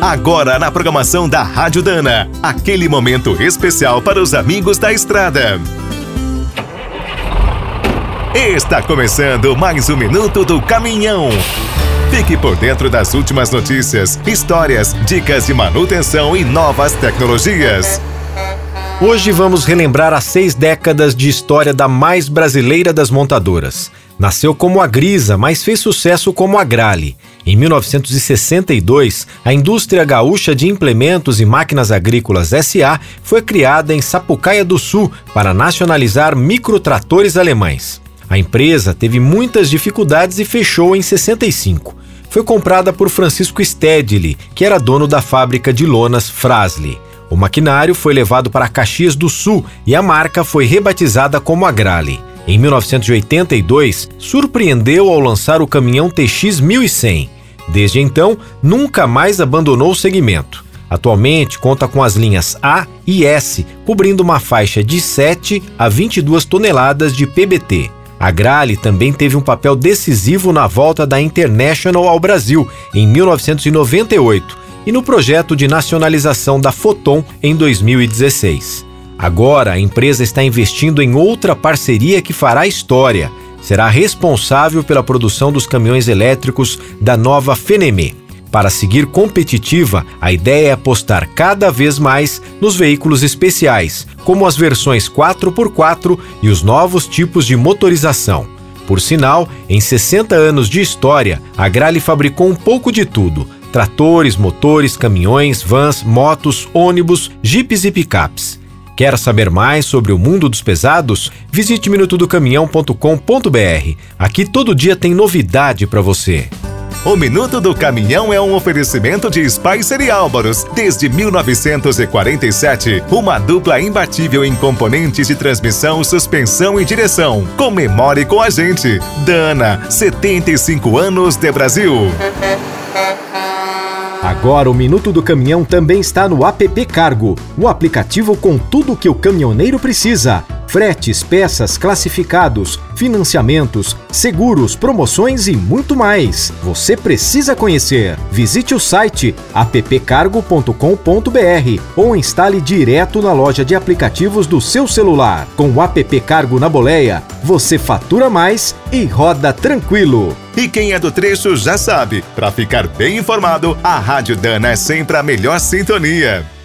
Agora na programação da Rádio Dana, aquele momento especial para os amigos da estrada. Está começando mais um minuto do caminhão. Fique por dentro das últimas notícias, histórias, dicas de manutenção e novas tecnologias. Hoje vamos relembrar as seis décadas de história da mais brasileira das montadoras. Nasceu como a Grisa, mas fez sucesso como a Grale. Em 1962, a indústria gaúcha de implementos e máquinas agrícolas SA foi criada em Sapucaia do Sul para nacionalizar microtratores alemães. A empresa teve muitas dificuldades e fechou em 65. Foi comprada por Francisco Stedley, que era dono da fábrica de lonas Frasli. O maquinário foi levado para Caxias do Sul e a marca foi rebatizada como Agrale. Em 1982, surpreendeu ao lançar o caminhão TX 1100. Desde então, nunca mais abandonou o segmento. Atualmente conta com as linhas A e S, cobrindo uma faixa de 7 a 22 toneladas de PBT. A Grale também teve um papel decisivo na volta da International ao Brasil em 1998 e no projeto de nacionalização da Foton em 2016. Agora, a empresa está investindo em outra parceria que fará história. Será responsável pela produção dos caminhões elétricos da nova Fenemê. Para seguir competitiva, a ideia é apostar cada vez mais nos veículos especiais, como as versões 4x4 e os novos tipos de motorização. Por sinal, em 60 anos de história, a Grale fabricou um pouco de tudo: tratores, motores, caminhões, vans, motos, ônibus, jipes e picapes. Quer saber mais sobre o mundo dos pesados? Visite minutodocaminhão.com.br. Aqui todo dia tem novidade para você. O Minuto do Caminhão é um oferecimento de Spicer e Álvaros. Desde 1947, uma dupla imbatível em componentes de transmissão, suspensão e direção. Comemore com a gente. Dana, 75 anos de Brasil. Agora o Minuto do Caminhão também está no app Cargo, o aplicativo com tudo que o caminhoneiro precisa fretes, peças, classificados, financiamentos, seguros, promoções e muito mais. Você precisa conhecer. Visite o site appcargo.com.br ou instale direto na loja de aplicativos do seu celular. Com o app Cargo na boleia, você fatura mais e roda tranquilo. E quem é do trecho já sabe, para ficar bem informado, a Rádio Dana é sempre a melhor sintonia.